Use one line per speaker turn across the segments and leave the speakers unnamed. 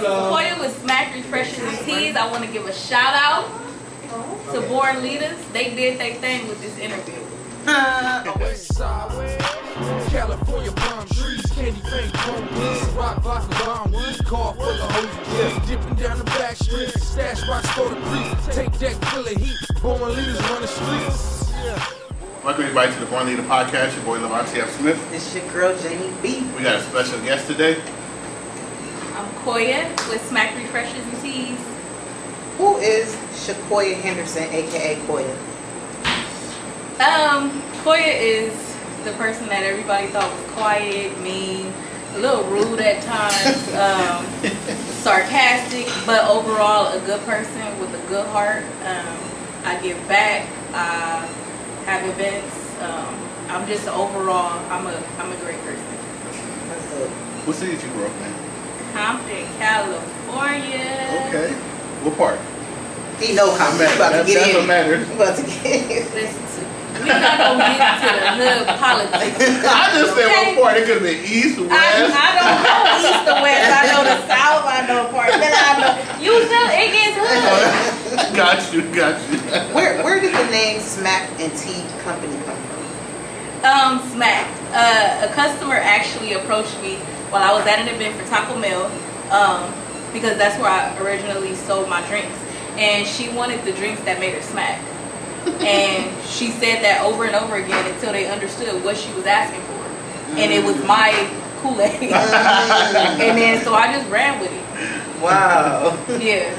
this is Koya with Smack Refreshers and Teas. I want to give a shout out to Born Leaders. They did their thing with this interview.
Oh, West California palm trees, candy paint, chrome beats, rock vodka bomb weed, car full of hoes, dipping down the back street, stash rocks for the priest, take that full of heat, born leaders run the streets.
Welcome everybody to the Born Leader Podcast. Your boy Lavonte F. Smith.
It's your girl Jamie B.
We got a special guest today.
I'm with Smack Refreshers and Teas.
Who is Shakoya Henderson, aka Koya?
Um, Koya is the person that everybody thought was quiet, mean, a little rude at times, um, sarcastic, but overall a good person with a good heart. Um, I give back. I have events. Um, I'm just overall, I'm a I'm a great person.
What city did you grow up in?
Compton, California.
Okay. What part?
He know how
That
much about to
matters.
get
That's
in.
what matters.
He about to get
Listen to, we not gonna get into the hood politics.
I just said
Okay.
what part. It could have been east,
I,
west.
I don't know east or west. I know the south. I know part. Then I know you still it gets hood.
got you, got you.
Where where did the name Smack and Tea Company come from?
Um, Smack. Uh, a customer actually approached me while I was at an event for Taco Bell, um, because that's where I originally sold my drinks, and she wanted the drinks that made her smack. and she said that over and over again until they understood what she was asking for, and it was my Kool Aid. and then so I just ran with it.
Wow.
Yeah.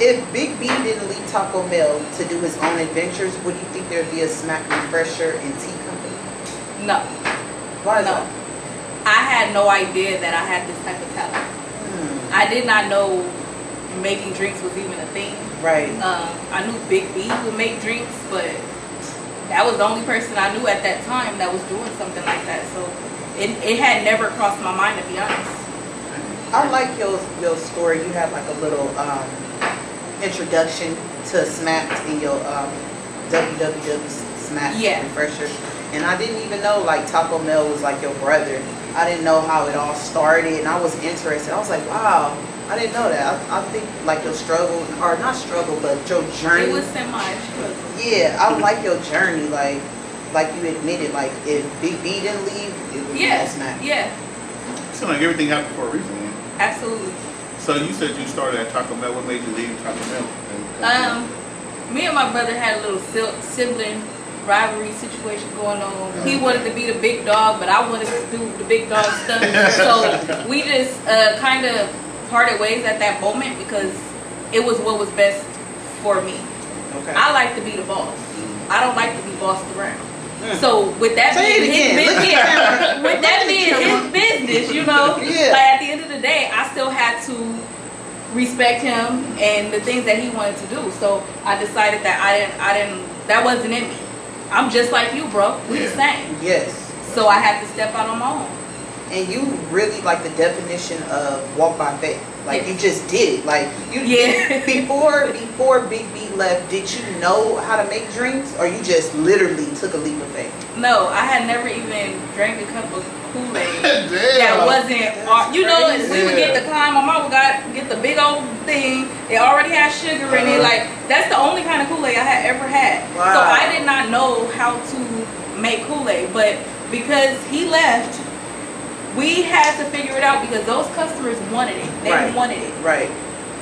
if Big B didn't leave Taco Bell to do his own adventures, would you think there'd be a Smack Refresher and Tea Company?
No.
Why
No.
that?
I had no idea that I had this type of talent.
Hmm,
I did not know making drinks was even a thing.
Right.
Um, I knew Big B would make drinks, but that was the only person I knew at that time that was doing something like that. So it, it had never crossed my mind to be honest.
I like your your story. You had like a little um, introduction to Smack in your um, www Smack
Yeah.
refresher, and I didn't even know like Taco Bell was like your brother. I didn't know how it all started, and I was interested. I was like, wow, I didn't know that. I, I think like your struggle, or not struggle, but your journey.
It was semi struggle.
yeah, I like your journey. Like, like you admitted, like if Big B didn't leave, it would be no
Yeah,
Smack.
yeah,
It like everything happened for a reason. man.
absolutely.
So you said you started at Taco Bell. What made you leave Taco Bell?
Um, me and my brother had a little sibling rivalry situation going on. He wanted to be the big dog, but I wanted to do the big dog stuff. so we just uh, kind of parted ways at that moment because it was what was best for me.
Okay.
I like to be the boss. I don't like to be bossed around. So with that
Say
being his business, with that
Look at the
being his business, you know,
Yeah.
like at the end of the day, I still had to respect him and the things that he wanted to do. So I decided that I didn't, I didn't, that wasn't in me. I'm just like you, bro. We the same.
Yes.
So I had to step out on my own.
And you really like the definition of walk by faith. Like you just did it. Like you
Yeah.
before before Big B left, did you know how to make drinks or you just literally took a leap of faith?
No, I had never even drank a cup of Kool-Aid.
Damn.
that wasn't, uh, you know,
crazy.
we would get the kind. My mom would got get the big old thing. It already had sugar in it.
Uh-huh.
Like that's the only kind of Kool Aid I had ever had. So I did not know how to make Kool Aid, but because he left, we had to figure it out because those customers wanted it. They
Right.
wanted it.
Right.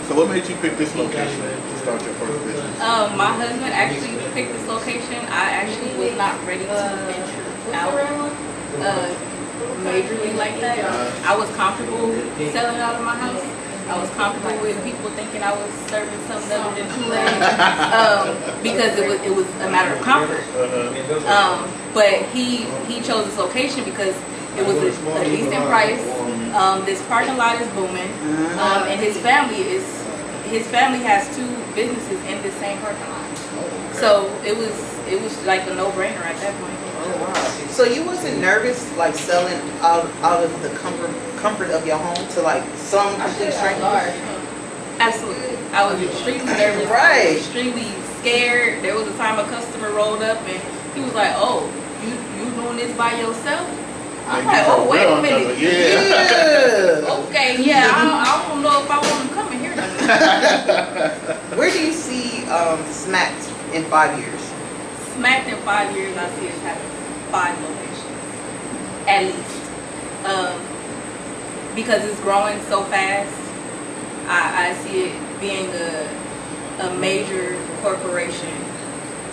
So what made you pick this location to start your first business?
Um, my husband actually picked this location. I actually was not ready to venture out uh, majorly like that. I was comfortable selling out of my house. I was comfortable with people thinking I was serving something other than Kool-Aid um, because it was it was a matter of comfort.
Uh-huh.
Um, but he he chose this location because it was a, a decent price. Um, this parking lot is booming, um, and his family is his family has two businesses in the same parking lot. So it was it was like a no brainer at that point.
Oh wow. So you wasn't nervous like selling out out of the comfort comfort of your home to like some complete stranger?
Absolutely. I was extremely nervous.
Right.
extremely scared. There was a time a customer rolled up and he was like, "Oh, you you doing this by yourself?" I'm like, oh wait a minute.
Yeah.
Yeah.
Okay, yeah, I, I don't know if I want to come in here.
Where do you see um, Smacked in five years?
Smacked in five years, I see us having five locations, at least. Um, because it's growing so fast, I, I see it being a, a major corporation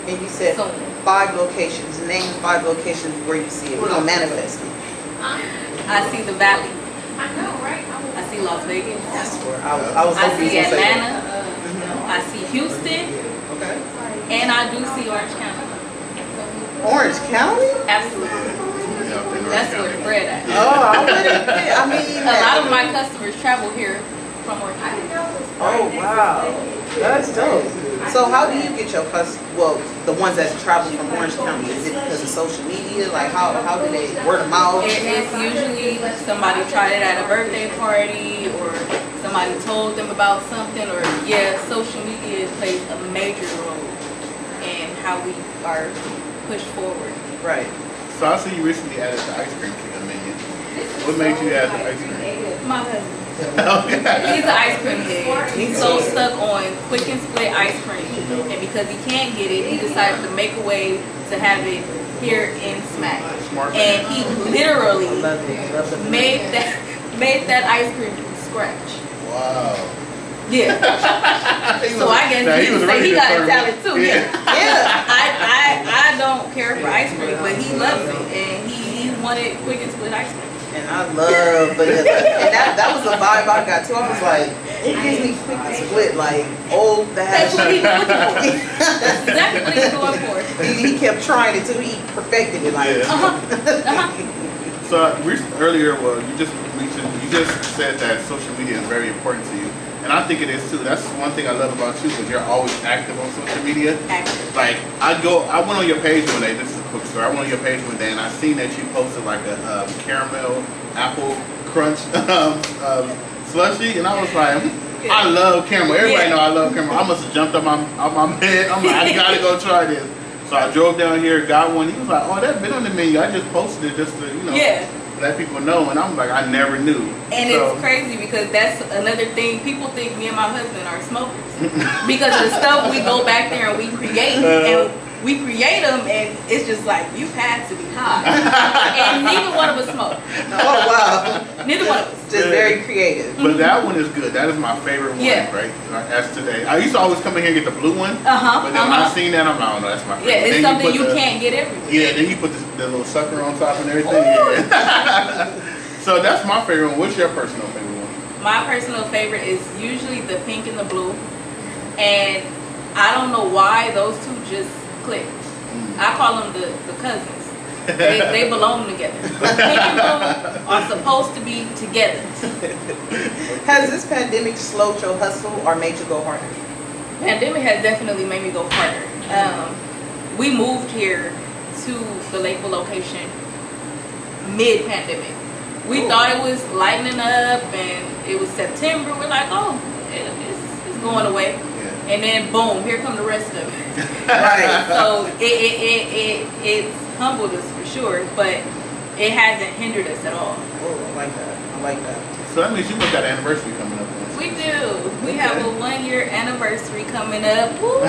And you said
soon.
five locations. Name five locations where you see it. We're gonna manifest it.
I see the Valley.
I know, right?
I see Las Vegas.
That's where I was. I was
I see
was gonna say that.
Atlanta. I see Houston,
Okay.
and I do see Orange County.
Orange County?
Absolutely,
Yeah,
that's where the
County.
bread at.
Oh, I wouldn't. I mean,
A lot of my customers travel here from Orange County.
didn't know it was
Oh
right next to
wow, that's dope. So how do you get your cus? Well, the ones that travel from Orange County, is it because of social media? Like how how do they word of mouth?
It, it's usually somebody tried it at a birthday party or somebody told them about something or yeah, social media plays a major role in how we are pushed forward.
Right.
So I see you recently added the ice cream to your menu. What made you add the ice cream?
My husband,
Okay.
He's an ice cream head. He's so stuck on quick and split ice cream, and because he can't get it, he decided to make a way to have it here in Smack. And he literally
Love it. Love the
made that made that ice cream from scratch.
Wow.
Yeah. So
was-
I guess
Now,
you
was
can say
ready
he got a talent
it.
too. Yeah.
Yeah.
I, I I don't care for ice cream, but he loves it, and he, he wanted quick and split ice cream.
And I love vanilla. And that, that was the vibe I got too. I was like, it gives me quick and split, like old
That's what he
fashioned.
was looking for. That's exactly what he was going for.
he, he kept trying it till he perfected it. Like,
Yeah.
Uh-huh. Uh-huh.
So recent, earlier, well, you just mentioned, you just said that social media is very important to you, and I think it is too. That's one thing I love about you because you're always active on social media.
Active.
Like I go, I went on your page one day. This is story. I went on your page one day and I seen that you posted like a um, caramel apple crunch um, um, slushy, and I was like, hmm, I love caramel. Everybody
Yeah.
know I love caramel. I must have jumped up my on my bed. I'm like, I gotta go try this. So I drove down here, got one. He was like, Oh, that's been on the menu. I just posted it just to you know
Yeah.
let people know. And I'm like, I never knew.
And
So-
it's crazy because that's another thing. People think me and my husband are smokers because of the stuff we go back there and we create, and we create them, and it's just like you had to be high, and neither one of us smoke.
oh wow,
Neither one of us.
just very creative.
But that one is good. That is my favorite one,
Yeah.
right? Uh, As today, I used to always come in here and get the blue one.
Uh huh.
But then when I
Uh-huh.
seen that, I'm like, oh no, that's my favorite.
Yeah, it's
Then
something
put
you
the-
can't get everywhere.
Yeah, then you put the, the little sucker on top and everything. Yeah. so that's my favorite one. What's your personal favorite one?
My personal favorite is usually the pink and the blue, and I don't know why those two just click. I call them the, the cousins. They, they belong together. The pink and blue are supposed to be together.
Has this pandemic slowed your hustle or made you go harder?
Pandemic has definitely made me go harder. Um, we moved here to the Lakeville location mid pandemic. We
Ooh.
thought it was lightening up and it was September. We're like, oh, it, it's, it's going away.
Yeah.
And then boom, here come the rest of it.
Right.
so it, it, it, it, it's humbled us for sure, but it hasn't hindered us at all.
Oh, I like that. I like that.
So that means you must got an anniversary coming up.
We do. We have a one year anniversary coming up. Woo, woo.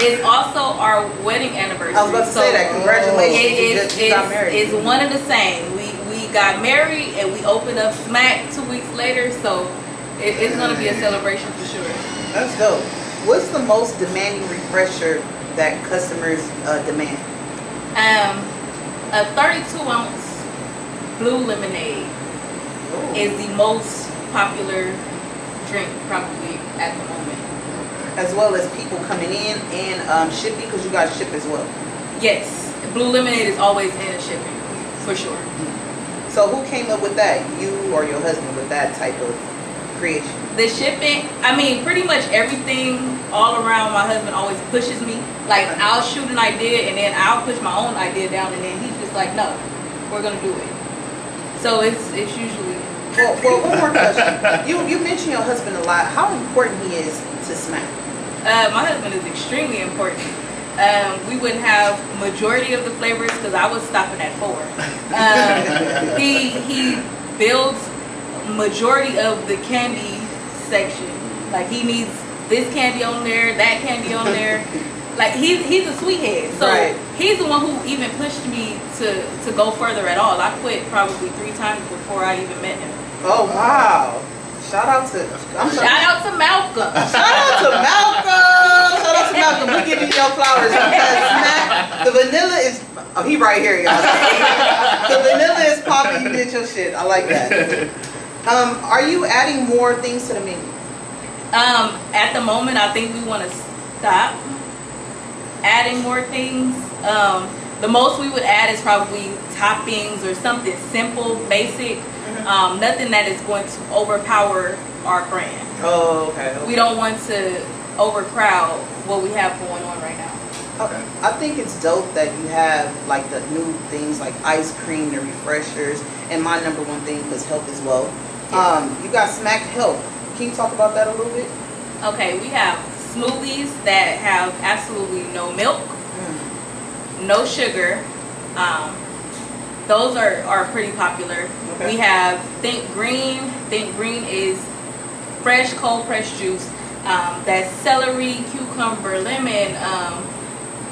it's also our wedding anniversary.
I was about to
So
say that. Congratulations.
It
you,
is,
just, you got
it's,
married.
it's one and the same. We we got married and we opened up Smack two weeks later, so it, it's gonna be a celebration for sure.
That's dope. What's the most demanding refresher that customers uh, demand?
Um, a 32 ounce blue lemonade is the most popular drink probably at the moment.
As well as people coming in and um, shipping because you guys ship as well.
Yes, blue lemonade is always in shipping for sure.
So who came up with that? You or your husband with that type of creation?
The shipping, I mean, pretty much everything all around my husband always pushes me. Like, I'll shoot an idea and then I'll push my own idea down, and then he's just like, no, we're gonna do it. So it's it's usually
Well, well, one more question. You you mentioned your husband a lot. How important he is to Smack?
uh, my husband is extremely important. um, we wouldn't have majority of the flavors because I was stopping at four. Um, he he builds majority of the candy section. Like he needs this candy on there, that candy on there. Like he's he's a sweethead. So
Right.
he's the one who even pushed me to to go further at all. I quit probably three times before I even met him.
Oh wow! Shout out to I'm
Shout out to Malcolm.
Shout out to Malcolm. Shout out to Malcolm. We're giving you your flowers because Smack, the vanilla is. Oh, he right here, y'all. the vanilla is popping. You did your shit. I like that. Um, are you adding more things to the menu?
Um, at the moment, I think we want to stop adding more things. Um, the most we would add is probably toppings or something simple, basic. Um, nothing that is going to overpower our brand.
Oh, okay. okay.
We don't want to overcrowd what we have going on right now.
Okay.
I think it's dope that you have like the new things like ice cream, the refreshers, and my number one thing was health as well. Um, you got Smack Health. Can you talk about that a little bit?
Okay, we have smoothies that have absolutely no milk, no sugar. Um, those are, are pretty popular.
Okay.
We have Think Green. Think Green is fresh cold pressed juice. Um, that's celery, cucumber, lemon, um,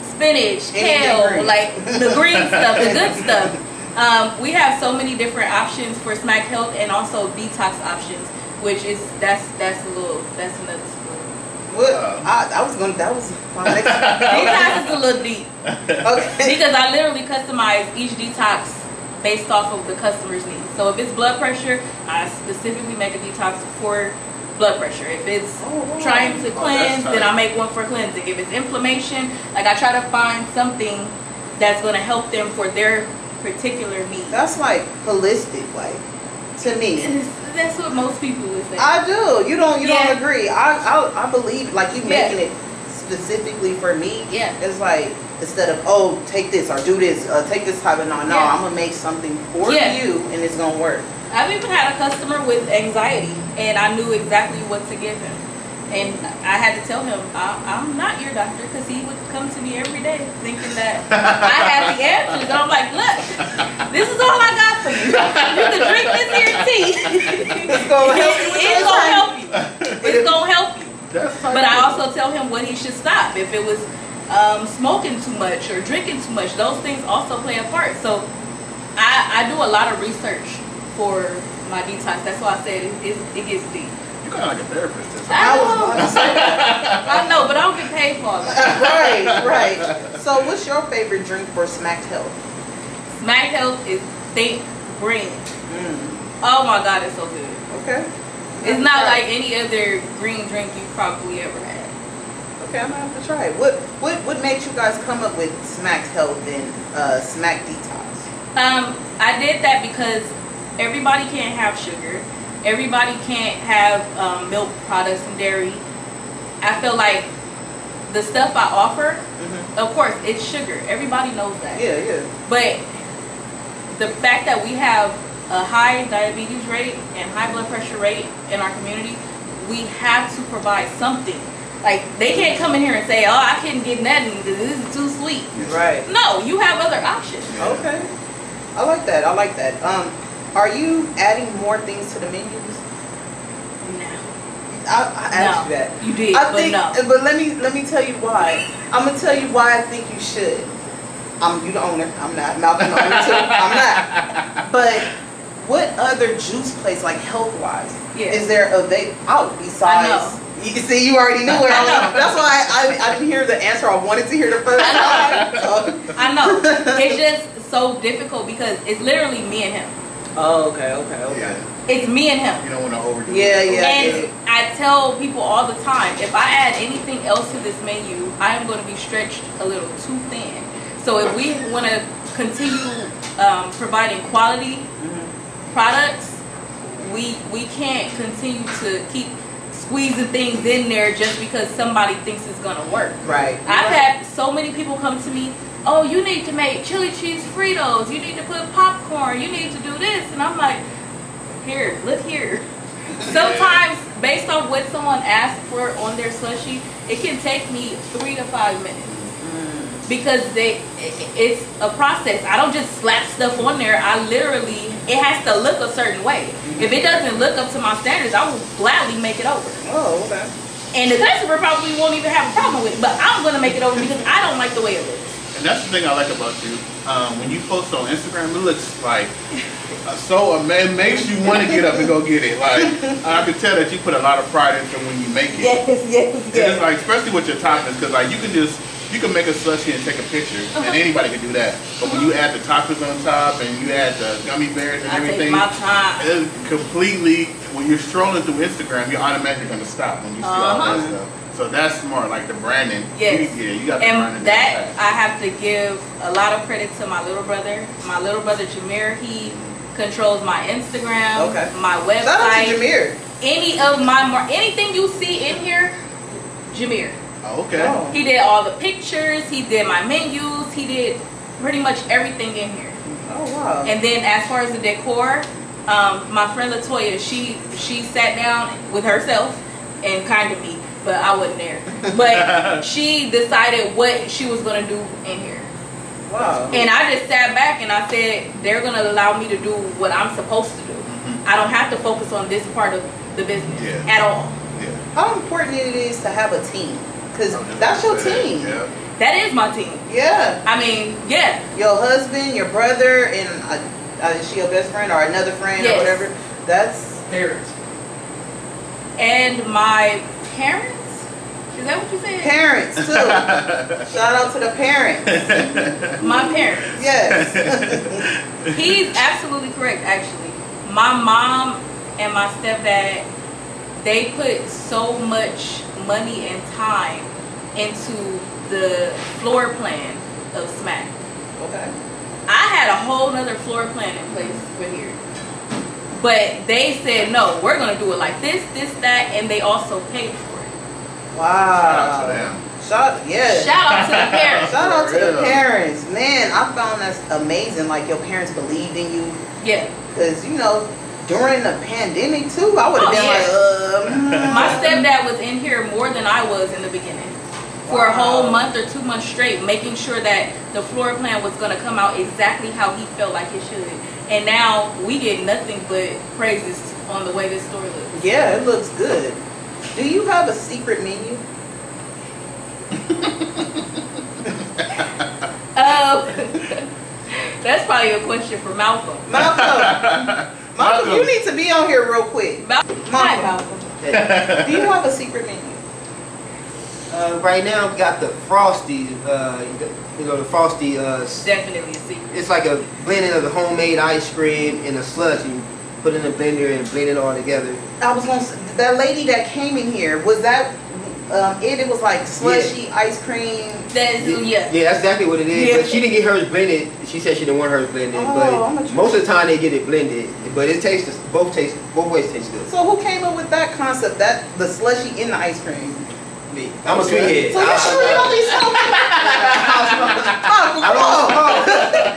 spinach, kale, like the green stuff, the good stuff. Um, we have so many different options for Smack Health and also detox options, which is that's that's a little that's another story.
What?
Uh,
I, I was gonna. That was my next.
Detox is a little deep.
okay.
because I literally customize each detox based off of the customer's needs. So if it's blood pressure, I specifically make a detox for blood pressure. If it's
Oh,
trying to
Oh,
cleanse,
that's
then I make one for cleansing. If it's inflammation, like I try to find something that's going to help them for their particular need.
That's like holistic, like to me.
That's what most people would say.
I do. You don't. You
Yeah.
don't agree. I, I I believe like you
Yeah.
making it specifically for me.
Yeah.
It's like instead of oh take this or do this uh, take this type of no no
Yeah.
I'm gonna make something for
Yeah.
you and it's gonna work.
I've even had a customer with anxiety, and I knew exactly what to give him. And I had to tell him, I, I'm not your doctor, because he would come to me every day thinking that I had the answers. And I'm like, look, this is all I got for you. You can drink this here tea.
It's gonna help you
It's gonna help you. It's gonna help you. But I also tell him when he should stop. If it was um, smoking too much or drinking too much, those things also play a part. So I, I do a lot of research for my detox. That's why I said it, it, it gets deep.
You kind of like a therapist.
I
I was
know,
about to say
I know, but I don't get paid for all that.
right, right. So what's your favorite drink for Smacked Health?
Smack Health is Think Green.
Mm,
Oh my God, it's so good.
okay.
It's not like any other green drink you probably ever had.
Okay, I'm gonna have to try it. What what what made you guys come up with Smack Health and uh, Smack Detox?
Um, I did that because everybody can't have sugar. Everybody can't have um, milk products and dairy. I feel like the stuff I offer,
Mhm.
of course, it's sugar. Everybody knows that.
Yeah, yeah.
But the fact that we have a high diabetes rate and high blood pressure rate in our community, we have to provide something. Like they can't come in here and say, "Oh, I couldn't get nothing. This is too sweet."
Right.
No, you have other options.
Okay. I like that. I like that. Um, are you adding more things to the menus?
No.
I, I asked
No,
you that.
you did,
I
but
think,
no.
Uh, but let me let me tell you why. I'm gonna tell you why I think you should. I'm you the owner. I'm not Malcolm the owner too. I'm not. But what other juice place like health wise
Yeah.
is there available out oh, besides? You can see you already knew where I was.
Know.
That's why I, I, I didn't hear the answer I wanted to hear the first time. So-
I know. it's just so difficult because it's literally me and him.
Oh, okay, okay, okay.
Yeah.
It's me and him.
You don't want to overdo
Yeah,
it.
yeah. Yeah.
And I tell people all the time, if I add anything else to this menu, I am going to be stretched a little too thin. So if we want to continue um, providing quality
Mhm.
products, we we can't continue to keep squeezing things in there just because somebody thinks it's going to work.
Right.
I've
right.
had so many people come to me, oh, you need to make chili cheese Fritos, you need to put popcorn, you need to do this. And I'm like, here, look here. Sometimes, based on what someone asked for on their slushy, it can take me three to five minutes.
Mm.
because they it's a process. I don't just slap stuff on there. I literally it has to look a certain way. If it doesn't look up to my standards, I will gladly make it over.
Oh, okay.
And the customer probably won't even have a problem with it, but I'm gonna make it over because I don't like the way it looks.
And that's the thing I like about you. Um, when you post on Instagram, it looks like uh, so. It makes you want to get up and go get it. Like I can tell that you put a lot of pride into when you make it.
Yes, yes,
And it's like, especially with your toppings, because like you can just you can make a slushy and take a picture,
Uh-huh.
and anybody can do that. But when you add the toppings on top and you add the gummy bears and
I
everything,
take my time.
it's completely. When you're strolling through Instagram, you're automatically gonna stop when you see all that
Uh-huh.
stuff. So that's smart, like the branding.
Yes.
You, yeah, you got the branding.
And that. I have to give a lot of credit to my little brother. My little brother Jameer, he controls my Instagram,
Okay.
my website,
Shout out to Jameer.
any of my mar- anything you see in here, Jameer.
Oh, okay.
Oh.
He did all the pictures, he did my menus, he did pretty much everything in here.
Oh wow.
And then as far as the decor, um, my friend Latoya, she she sat down with herself and kind of me, but I wasn't there. But she decided what she was gonna do in here.
wow.
And I just sat back and I said, they're gonna allow me to do what I'm supposed to do. I don't have to focus on this part of the business
Yeah.
at all.
Yeah.
How important it is to have a team? Cause that's your team.
Yeah.
That is my team.
Yeah.
I mean, yeah.
Your husband, your brother, and uh, uh, is she your best friend or another friend
Yes.
or whatever? That's
Parents.
And my parents? Is that what you said?
parents too. Shout out to the parents.
my parents.
Yes.
He's absolutely correct, actually. My mom and my stepdad, they put so much money and time into the floor plan of Smack.
okay.
I had a whole nother floor plan in place for here. But they said, no, we're going to do it like this, this, that, and they also paid for it.
Wow.
Shout out to them.
Shout yeah.
Shout out to the parents.
Shout out to the parents, man. I found that's amazing. Like your parents believed in you,
Yeah.
cause you know during the pandemic too, I would have
Oh,
been like, uh,
My stepdad was in here more than I was in the beginning. For a whole month or two months straight, making sure that the floor plan was going to come out exactly how he felt like it should. And now we get nothing but praises on the way this store looks.
yeah, it looks good. Do you have a secret menu?
Um, that's probably a question for Malcolm.
Malcolm, Malcolm, you need to be on here real quick.
Malcolm. Hi,
Malcolm.
Malcolm.
Do you have a secret menu?
Uh, right now, we got the frosty. Uh, you know, the frosty. Uh,
Definitely a secret.
it's like a blending of the homemade ice cream and a slush. You put it in a blender and blend it all together.
I was gonna say, that lady that came in here was that um, it? It was like slushy ice cream.
That's, yeah.
Yeah, that's exactly what it is.
Yeah.
But she didn't get hers blended. She said she didn't want hers blended.
Oh,
but most of the time they get it blended. But it tastes both taste both ways taste good.
So who came up with that concept? That the slushy in the ice cream.
Me. I'm a sweethead.
So you
I-
sure you don't?
I don't oh, smoke.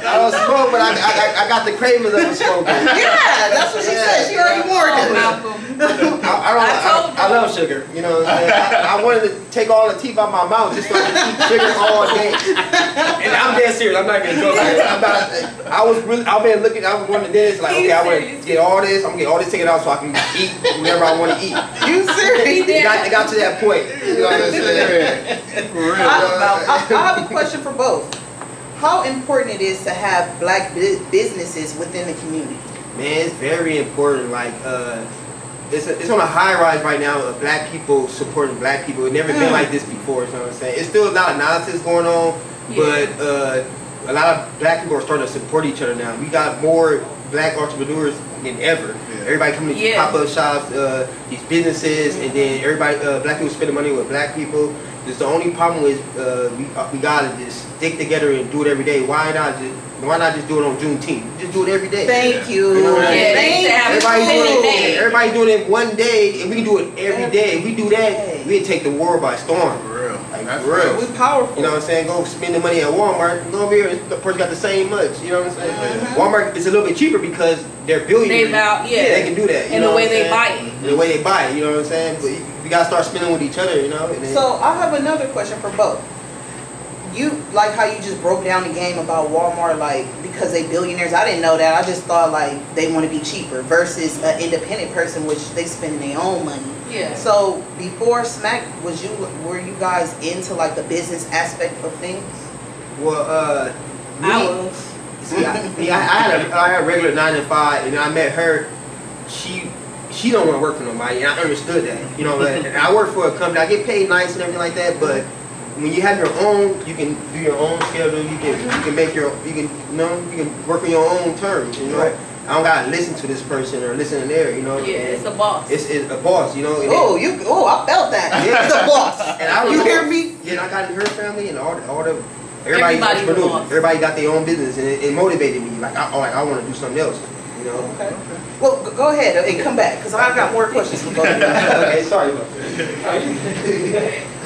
I don't smoke, but I, I, I got the cravings of a smoker.
Yeah, that's what she said. She already warned
Oh,
us.
I, I don't.
I
I, I, love sugar. You know, what I'm saying? I, I wanted to take all the teeth out my mouth just so I could eat sugar all day. And I'm dead serious. I'm not even joking. I'm not, I was really. I've been looking. I was wanting this. Like, okay, I want to get all this. I'm gonna get all this taken out so I can eat whatever I want to eat.
You serious?
It got, it got to that point. You know what I'm saying?
For real.
I, I, I have a question for both. How important it is to have black businesses within the community?
Man, it's very important. Like, uh, it's, a, it's on a high rise right now of black people supporting black people. It's never been
Mm.
like this before. You know what I'm saying? It's still a lot of nonsense going on,
Yeah.
but uh, a lot of black people are starting to support each other now. We got more black entrepreneurs than ever.
Yeah.
Everybody coming to these
Yeah.
pop-up shops, uh, these businesses, and then everybody, uh, black people spending money with black people. Just the only problem is uh, we, uh, we gotta just stick together and do it every day. Why not just why not just do it on Juneteenth? Just do it every day.
Thank you.
You know what I'm
Yeah,
saying?
they used to have a
Everybody doing it.
day.
Everybody doing it one day, and we can do it every day. If we do that, we can take the world by storm.
For real.
Like,
That's
for real.
We powerful.
You know what I'm saying? Go spend the money at Walmart. Go over here. The person got the same much. You know what I'm saying?
Mhm.
Walmart is a little bit cheaper because they're billionaires.
They bow- yeah.
they can do that. you
And
know
the way they
saying?
buy it.
And the way they buy it. You know what I'm saying? But we gotta start spending with each other. You know. And then,
So I have another question for both. You like how you just broke down the game about Walmart, like because they billionaires. I didn't know that. I just thought like they want to be cheaper versus an independent person, which they spend their own money.
Yeah.
So before Smack, was you were you guys into like the business aspect of things?
Well, uh, me,
I was.
see, I, me, I, I had a, I had a regular nine to five, and I met her. She she don't want to work for nobody, and I understood that. You know, and I work for a company. I get paid nice and everything like that, but when you have your own, you can do your own schedule. You can you can make your you can you know you can work on your own terms. You know,
Right.
I don't gotta listen to this person or listen to there. You know,
Yeah, it's a boss.
it's, it's a boss. You know.
Oh, you oh I felt that.
Yeah.
It's a boss.
And I
you hear me?
Yeah, and I got in her family and all the, all the everybody's
Everybody's a
entrepreneurs. Everybody got their own business, and it, it motivated me. Like I, oh, like I want to do something else. You know.
Okay. Well, go- go ahead and come back because I've got more questions for both of you.
okay, sorry.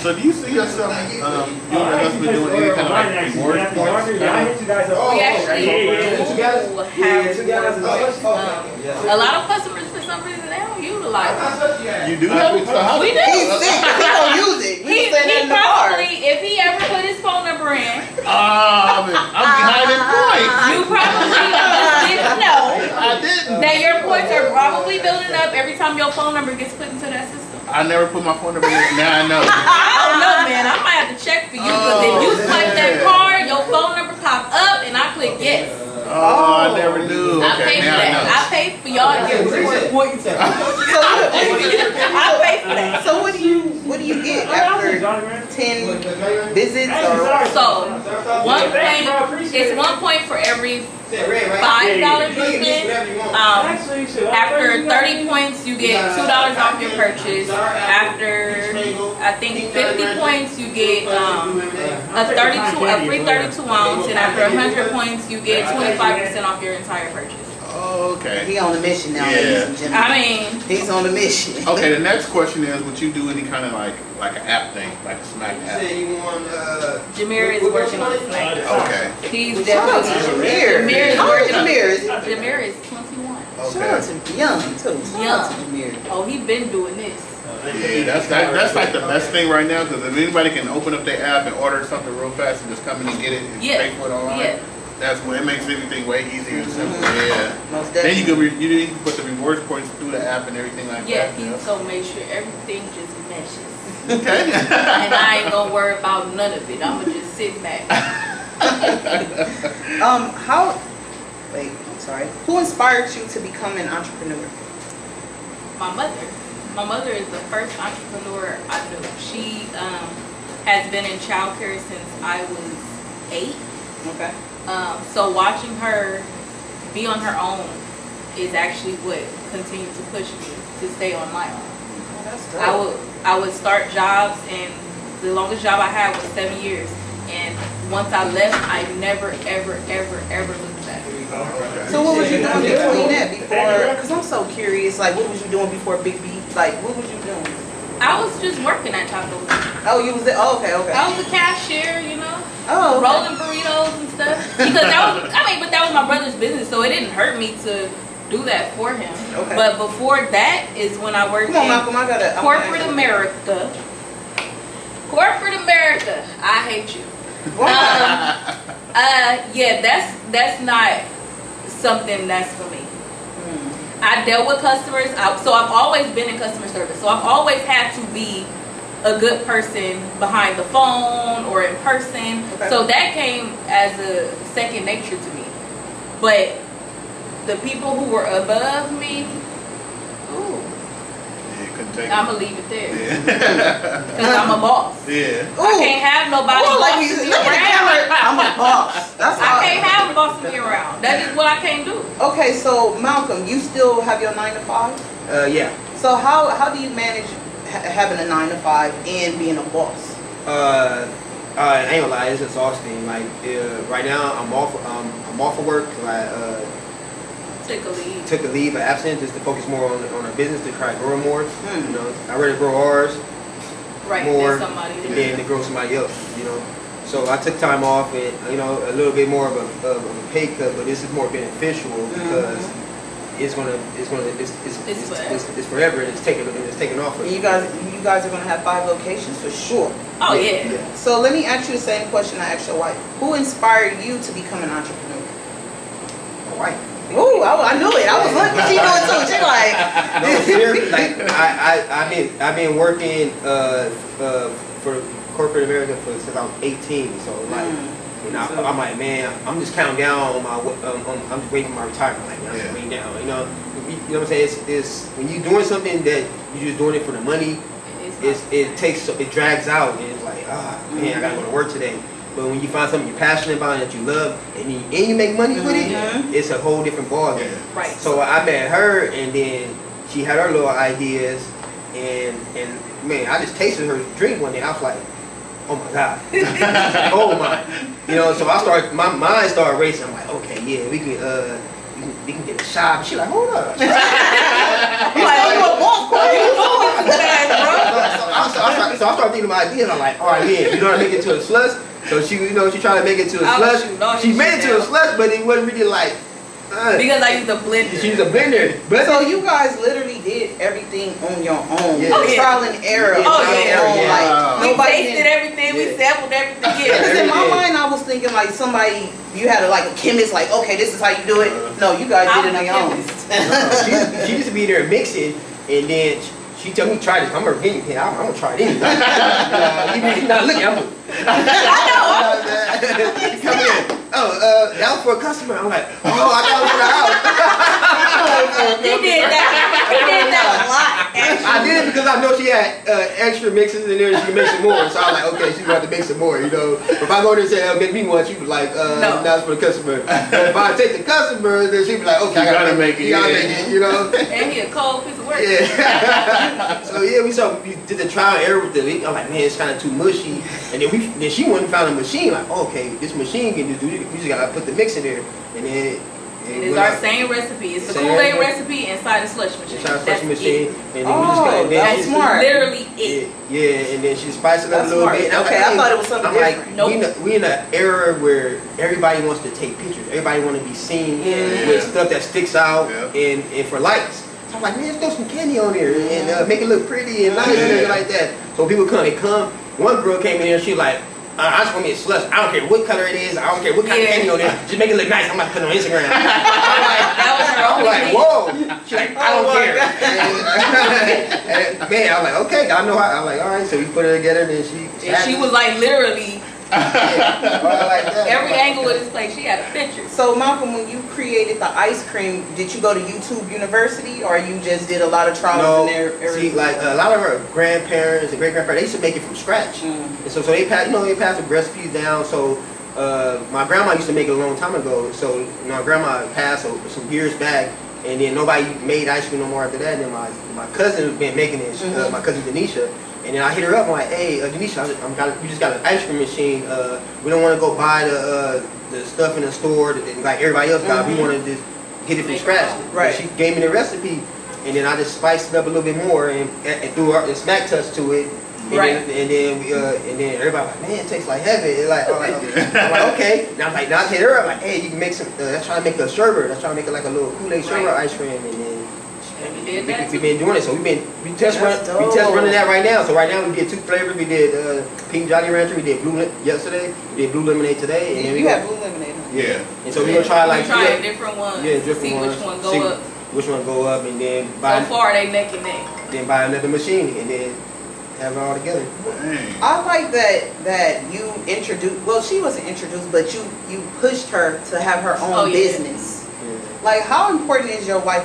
So do you see yourself um, you and your husband doing any kind of like rewards points?
we
Oh,
actually
okay.
do
guys?
have
Yeah, two guys.
rewards.
Oh,
Um, a lot of customers for some reason they don't utilize it.
You do have it? So how
We do.
He's sick. 'cause He don't use it. We
He,
was saying that
he
in the car.
probably, if he ever put his phone number in,
Ah, I'm, I'm behind in points.
you probably just didn't know
I didn't.
that your points are probably building up every time your phone number gets put into that system.
I never put my phone number in. Now I know.
I don't know, man. I might have to check for you because if you swipe that card, your phone number pop up and I click yes.
Oh, I never knew.
I
Okay,
pay for
now I
that.
know.
I pay for y'all to get reward points.
So,
I pay for that.
so what do you what do you get after ten visits or?
So one point, it's one point for every five dollars you spend. Um, after thirty points, you get two dollars off your purchase. After I think fifty points, you get um, a thirty-two, a free thirty-two ounce, and after hundred points, you get twenty-five percent off your entire purchase.
Oh, okay.
He on a mission now,
Yeah.
ladies and gentlemen.
I mean,
He's on a mission.
Okay, the next question is, would you do any kind of like like an app thing, like a Smack
You
app?
said you want, uh,
Jameer is working on the snack.
Okay.
He's
Shout out to
definitely
Jameer.
Jameer is
How old is
working on
Jameer? Is
Jameer is twenty-one.
Shout out to Young too. Shout out to Jameer.
Oh, he been doing this.
Yeah, that's that, that's like the best thing right now because if anybody can open up their app and order something real fast and just come in and get it and
Yeah.
pay for it online,
Yeah.
That's when it makes everything way easier and simpler. Yeah.
Most
Then you can re, you, you can put the rewards points through the app and everything like
Yeah,
that.
Yeah, he's gonna make sure everything just meshes.
Okay.
and I ain't gonna worry about none of it. I'ma just sit back.
Um, how? Wait, I'm sorry. Who inspired you to become an entrepreneur?
My mother. My mother is the first entrepreneur I knew. She um, has been in childcare since I was eight.
Okay.
Um, so watching her be on her own is actually what continued to push me to stay on my own.
Oh, that's
I would I would start jobs and the longest job I had was seven years. And once I left, I never ever ever ever looked back.
So what was you doing between that before? Because I'm so curious. Like, what was you doing before Big B? Like, what was you doing?
I was just working at Taco Bell.
Oh, you was there. Oh, okay, okay.
I was a cashier, you know,
Oh, okay.
rolling burritos and stuff. Because that was I mean, but that was my brother's business, so it didn't hurt me to do that for him.
Okay.
But before that is when I worked
Come on, Malcolm. I gotta.
Corporate America. Corporate America, I hate you. Um, uh, yeah, that's that's not something that's for me.
Hmm.
I dealt with customers, I, so I've always been in customer service. So I've always had to be a good person behind the phone or in person.
Okay.
So that came as a second nature to me. But the people who were above me, ooh,
Yeah,
I'ma leave it there
Yeah.
because I'm a boss.
yeah. Ooh.
I can't have nobody
Oh, like
bossing
you
me
look at the
around.
I'm a boss. That's
I can't have them bossing me around. That is what I can't do.
Okay, so Malcolm, you still have your nine to five.
uh, yeah.
So how how do you manage ha- having a nine to five and being a boss?
Uh, uh, I ain't gonna lie, it's exhausting. Like uh, right now, I'm off. Um, I'm off of work. I uh,
Take a leave.
took a leave of absence just to focus more on on our business to try to grow more.
Hmm.
You know, I rather grow ours
Right,
more
there's somebody
and then to grow somebody else. You know, so I took time off and you know a little bit more of a, of a pay cut, but this is more beneficial because it's gonna it's gonna it's it's,
It's
it's,
forever.
it's, it's forever and it's taking it's taking off.
You guys, you guys are gonna have five locations for sure.
Oh yeah.
yeah.
So let me ask you the same question I asked your wife. Who inspired you to become an entrepreneur?
My wife.
Ooh, I, I knew it. I was looking. She knew it too. She like,
No, seriously, like I, I, I've been, I've been working uh, uh, for corporate America for since I was 18. So like,
Mm.
You know, I'm like, man, I'm just counting down on my, um, um, I'm just waiting for my retirement. Like, I'm
Yeah.
just waiting down. You know, you know what I'm saying? It's, it's when you're doing something that you're just doing it for the money.
It's,
It's, it takes, it drags out, and it's like, ah, man, I gotta go to work today. But when you find something you're passionate about and that you love, and you, and you make money with it,
Mhm.
it's a whole different ballgame.
Yeah.
right.
So I met her, and then she had her little ideas, and and man, I just tasted her drink one day. I was like, oh my god, oh my, you know. So I started, my mind started racing. I'm like, okay, yeah, we can, uh, we can, we can get a shot. She like, hold up. so,
I'm like, oh, you a? You bro.
so, I, so, I started, so I started thinking of ideas. I'm like, all right, yeah, you know, to make it to a slush. So she, you know, she tried to make it to a slush. She made it to a slush, but it wasn't really like. Uh,
because I used a blender.
she's a blender, but
So you guys literally did everything on your own.
Yeah.
Oh, yeah.
Trial and error.
Oh,
on
yeah.
own,
Yeah.
Like,
we
nobody
tasted
did-
everything. We
Yeah.
sampled everything.
Because
Yeah.
in my mind, I was thinking like somebody, you had a, like a chemist, like, okay, this is how you do it. No, you guys did it on your own.
she, she used to be there mixing, and then she, she told me try this. I'm a guinea pig. I'm, I'm gonna try it anyway. uh, even if you're not looking, I'm gonna. Come here. Oh, uh, that was for a customer. I'm like, oh, I got it for the house.
He did that. He did that a lot. Actually.
I did it because I know she had uh, extra mixes in there and she can make some more. So I was like, okay, she's going to make some more, you know. If I go there and say, oh, make me one, she was like, uh,
No.
that's for the customer. But if I take the customer, then she'd be like, okay,
You
I gotta
gotta make it,
You gotta
yeah.
make it, you know.
And he a cold piece of work.
Yeah. so yeah, we saw we did the trial and error with the. I'm like, man, it's kind of too mushy. And then we then she went and found a machine. Like, okay, this machine can just do. it. We just gotta put the mix in there, and then.
It is our same recipe. It's the Kool-Aid
recipe.
recipe inside the slush machine.
Inside a
That's
slush machine,
it.
and then we just
Oh,
got. and then
that's
she-
smart.
Literally
Yeah,
it.
yeah, and then she spiced it up
That's
a little
smart.
bit. and I'm
Okay, I thought it was something
I'm like,
different.
Nope.
we in a, we in an era where everybody wants to take pictures. Everybody want to be seen
Yeah.
with stuff that sticks out
Yeah.
and, and for likes. So I'm like, man, throw some candy on there and uh, make it look pretty and nice and
Yeah.
everything like that. So people come, they come. One girl came in here, she like, uh, I just want me a slush. I don't care what color it is. I don't care what kind
Yeah.
of candy on there. Just make it look nice. I'm about to put it on Instagram. I'm like,
That was her
I'm
only
like, whoa. She's like, I
Oh
don't
my
care. And, man, I'm like, okay, I know how. I'm like, all right. So we put it together, and then she.
And she was like literally
Yeah, all like that.
every angle of this place. She had a picture.
So Malcolm, when you created the ice cream, did you go to YouTube University or you just did a lot of trials
No,
and error?
see, like a lot of her grandparents and great grandparents, they used to make it from scratch.
Mm.
And so, so they pass, you know, they pass the recipes down. So, uh, my grandma used to make it a long time ago. So, my grandma passed so, some years back, and then nobody made ice cream no more after that. And then my my cousin has been making it. Uh,
Mhm.
my cousin Denisha. And then I hit her up. I'm like, hey, uh, Denisha, I I'm got, we just got an ice cream machine. Uh, we don't want to go buy the uh, the stuff in the store that, like everybody else got.
Mhm.
We want to just get it from scratch.
Right.
And she gave me the recipe, and then I just spiced it up a little bit more and, and threw our, the smack touch to it. And
Right.
Then, and then we, uh, and then everybody like, man, it tastes like heaven. It's like, I'm like, I'm like, okay. Now I'm like, now I hit her up like, hey, you can make some. Uh, let's try to make a sherbet. Let's try to make it like a little Kool-Aid sherbet
Right.
ice cream, and then.
And we did that.
We've been doing it, so we've been we test run,
That's
we test running that right now. So right now we did two flavors. We did uh, pink Jolly Rancher. We did blue Lim- yesterday. We did blue lemonade today, and then we
You
go-
have blue lemonade. huh?
yeah. And so we're gonna try like
we trying
yeah,
different ones.
yeah, different
see
ones.
which one go
See
up.
Which one go up, and then buy
So far they neck and neck.
then buy another machine, and then have it all together.
Dang.
I like that that you introduced. Well, she wasn't introduced, but you you pushed her to have her own
Oh, yeah.
business.
Yeah.
Like, how important is your wife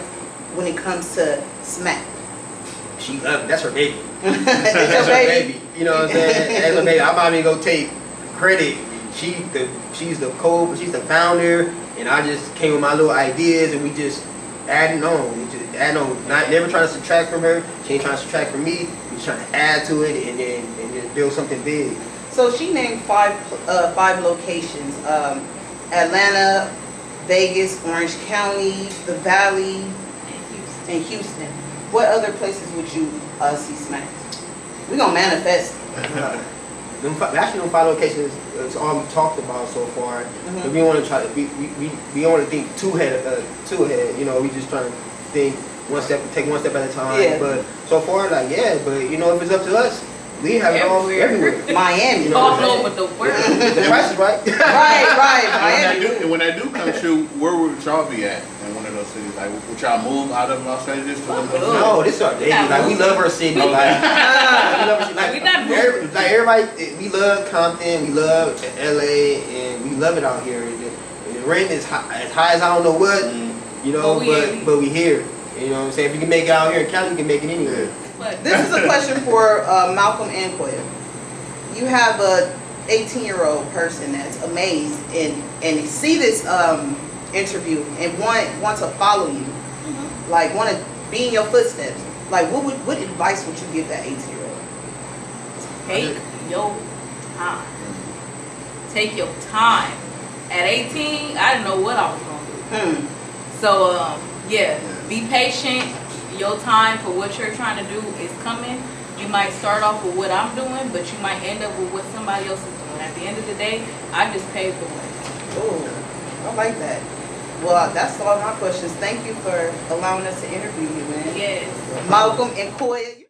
when it comes to smack?
She love that's her baby. That's her
baby.
baby. You know what I'm saying? That's her baby. I'm not even gonna take credit. She the she's the co she's the founder and I just came with my little ideas and we just adding on. We just adding on. Not never trying to subtract from her. She ain't trying to subtract from me. We trying to add to it and then and then build something big.
So she named five uh, five locations: um, Atlanta, Vegas, Orange County, the Valley, and Houston. What other places would you uh, see smacked? We're gonna manifest.
them fi- actually them five locations is all we talked about so far.
Mhm.
But we want to try to we we, we, we don't want to think two head uh, two ahead. You know, we just trying to think one step, take one step at a time.
Yeah.
But so far, like yeah, but you know, if it's up to us, we have it all
Everywhere.
everywhere.
Miami.
You know
All
what I'm saying?
over the world.
the price is right.
right, right.
And when, that
Miami.
do, and when that do come true, where would y'all be at in one of those cities? Like, would y'all move out of Los Angeles to one of those cities?
No, this is our baby. Like we love our city. Like, we love our city. Like,
We not
every- like everybody, we love Compton. We love LA, and we love it out here. The, and the rent is high, as high as I don't know what.
Mm.
You know,
But we
but but we here. You know what I'm saying? If you can make it out here in Cali, you can make it anywhere.
But
This is a question for uh, Malcolm and Koya. You have a 18 year old person that's amazed and and they see this um, interview and want want to follow you,
Mhm.
like want to be in your footsteps. Like, what would what advice would you give that 18 year old?
take your time. Take your time. At 18, I didn't know what I was gonna do.
Hmm.
So um, yeah, be patient. Your time for what you're trying to do is coming. You might start off with what I'm doing, but you might end up with what somebody else is doing. At the end of the day, I just paved the way.
Oh, I like that. Well, that's all my questions. Thank you for allowing us to interview you, man.
Yes.
Malcolm and Koya.